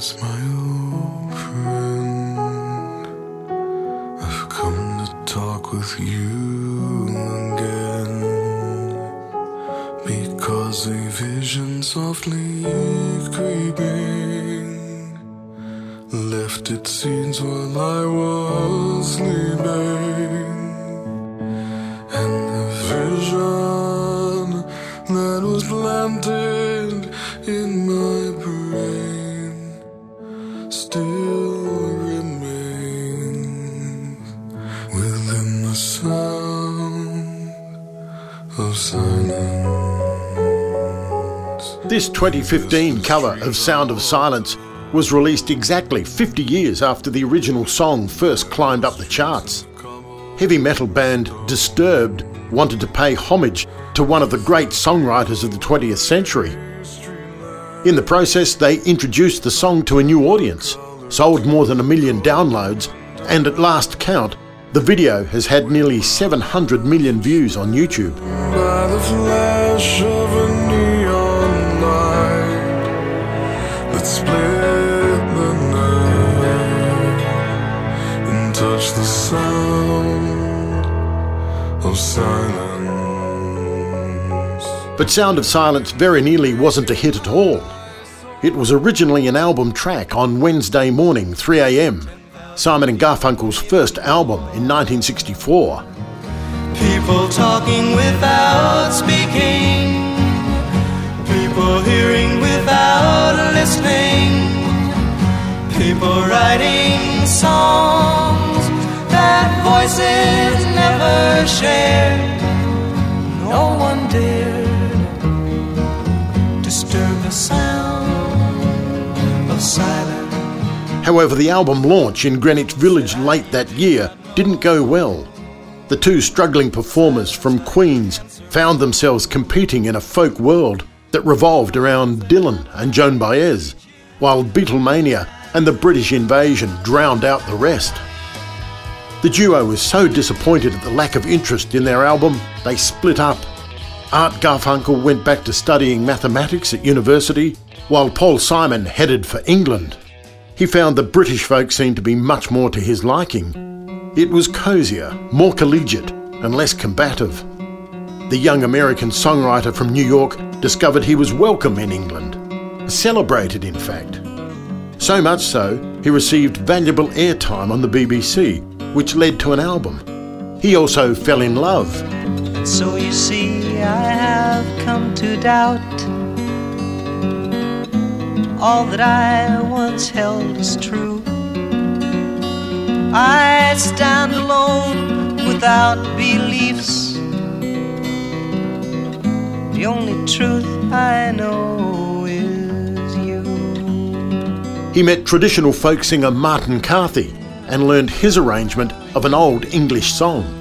Yes, my old friend, I've come to talk with you again. Because a vision softly creeping left its scenes while I was sleeping. This 2015 cover of Sound of Silence was released exactly 50 years after the original song first climbed up the charts. Heavy metal band Disturbed wanted to pay homage to one of the great songwriters of the 20th century. In the process, they introduced the song to a new audience, sold more than a million downloads, and at last count, the video has had nearly 700 million views on YouTube. And touched the sound of silence. But Sound of Silence very nearly wasn't a hit at all. It was originally an album track on Wednesday morning, 3am, Simon and Garfunkel's first album in 1964. People talking without speaking. People hearing without listening. People writing songs never shared. No one dared disturb the sound of silence. However, the album launch in Greenwich Village late that year didn't go well. The two struggling performers from Queens found themselves competing in a folk world that revolved around Dylan and Joan Baez, while Beatlemania and the British invasion drowned out the rest. The duo was so disappointed at the lack of interest in their album, they split up. Art Garfunkel went back to studying mathematics at university, while Paul Simon headed for England. He found the British folk scene to be much more to his liking. It was cosier, more collegiate, and less combative. The young American songwriter from New York discovered he was welcome in England, celebrated, in fact. So much so, he received valuable airtime on the BBC, which led to an album. He also fell in love. So you see, I have come to doubt all that I once held as true. I stand alone without beliefs. The only truth I know is you. He met traditional folk singer Martin Carthy and learned his arrangement of an old English song.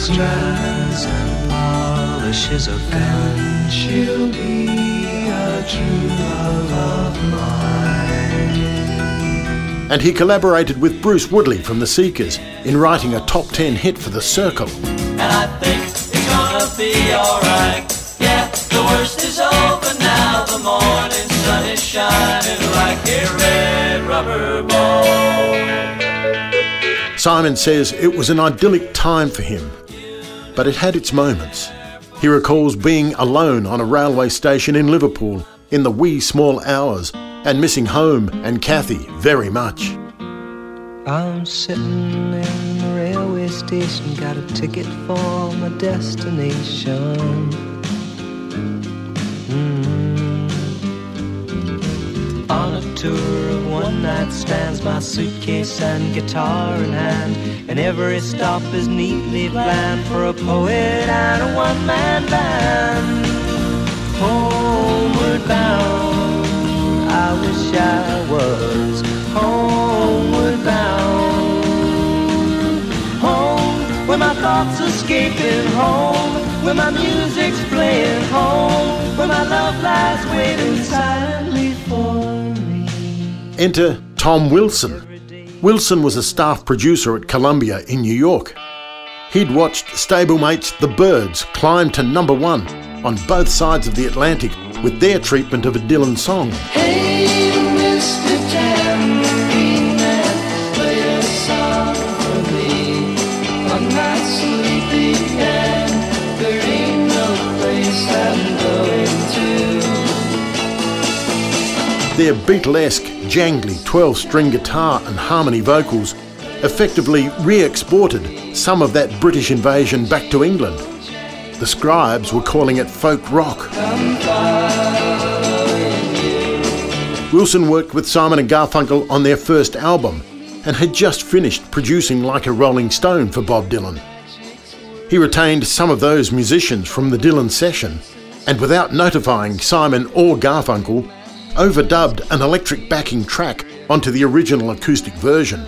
Strands and polishes of gun. She'll be And he collaborated with Bruce Woodley from the Seekers in writing a top 10 hit for The Cyrkle. and I think it's gonna be alright. Yeah, the worst is over now. The morning sun is shining like a red rubber ball. Simon says it was an idyllic time for him, but it had its moments. He recalls being alone on a railway station in Liverpool in the wee small hours and missing home and Kathy very much. I'm sitting in the railway station, got a ticket for my destination. Mm. On a tour of one night stands, my suitcase and guitar in hand, and every stop is neatly planned for a poet and a one man band. Homeward bound, I wish I was homeward bound. Home, where my thoughts escaping home, where my music's playing home, where my love lies waiting silently for me. Enter Tom Wilson. Wilson was a staff producer at Columbia in New York. He'd watched stablemates The Byrds climb to number one on both sides of the Atlantic with their treatment of a Dylan song. Their Beatlesque, jangly 12 string guitar and harmony vocals effectively re exported some of that British invasion back to England. The scribes were calling it folk rock. Wilson worked with Simon and Garfunkel on their first album and had just finished producing Like a Rolling Stone for Bob Dylan. He retained some of those musicians from the Dylan session and without notifying Simon or Garfunkel, overdubbed an electric backing track onto the original acoustic version.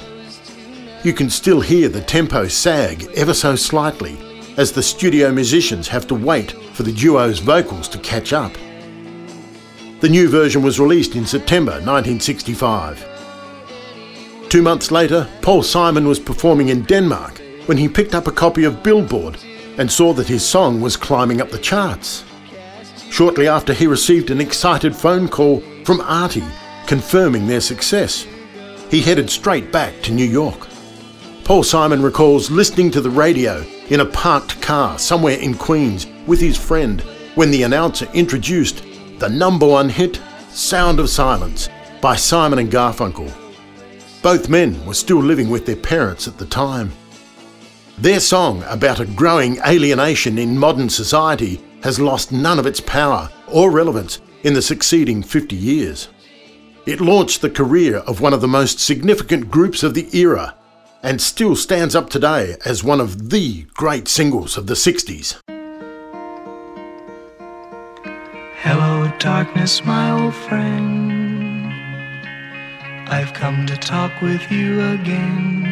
You can still hear the tempo sag ever so slightly as the studio musicians have to wait for the duo's vocals to catch up. The new version was released in September 1965. Two months later, Paul Simon was performing in Denmark when he picked up a copy of Billboard and saw that his song was climbing up the charts. Shortly after, he received an excited phone call from Artie confirming their success. He headed straight back to New York. Paul Simon recalls listening to the radio in a parked car somewhere in Queens with his friend when the announcer introduced the number one hit, Sound of Silence, by Simon and Garfunkel. Both men were still living with their parents at the time. Their song about a growing alienation in modern society has lost none of its power or relevance in the succeeding 50 years. It launched the career of one of the most significant groups of the era and still stands up today as one of the great singles of the 60s. Hello, darkness, my old friend. I've come to talk with you again.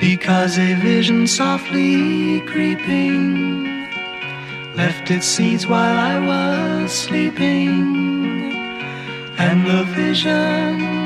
Because a vision softly creeping left its seeds while I was sleeping. And the vision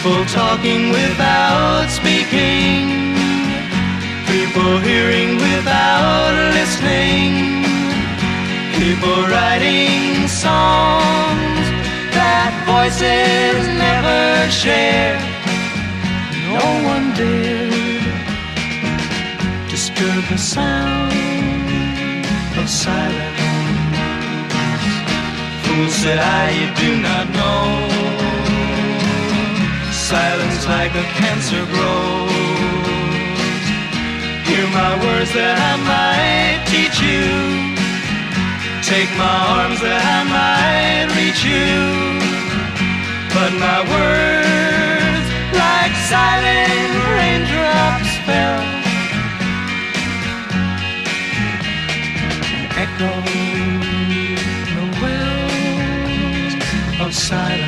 People talking without speaking. People hearing without listening. People writing songs that voices never share. No one dared disturb the sound of silence. Fool said I, you do not know silence like a cancer grows. Hear my words that I might teach you. Take my arms that I might reach you. But my words, like silent raindrops, fell. Echo the wells of silence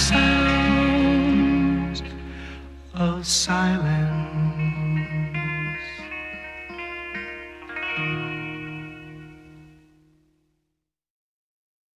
sounds of silence.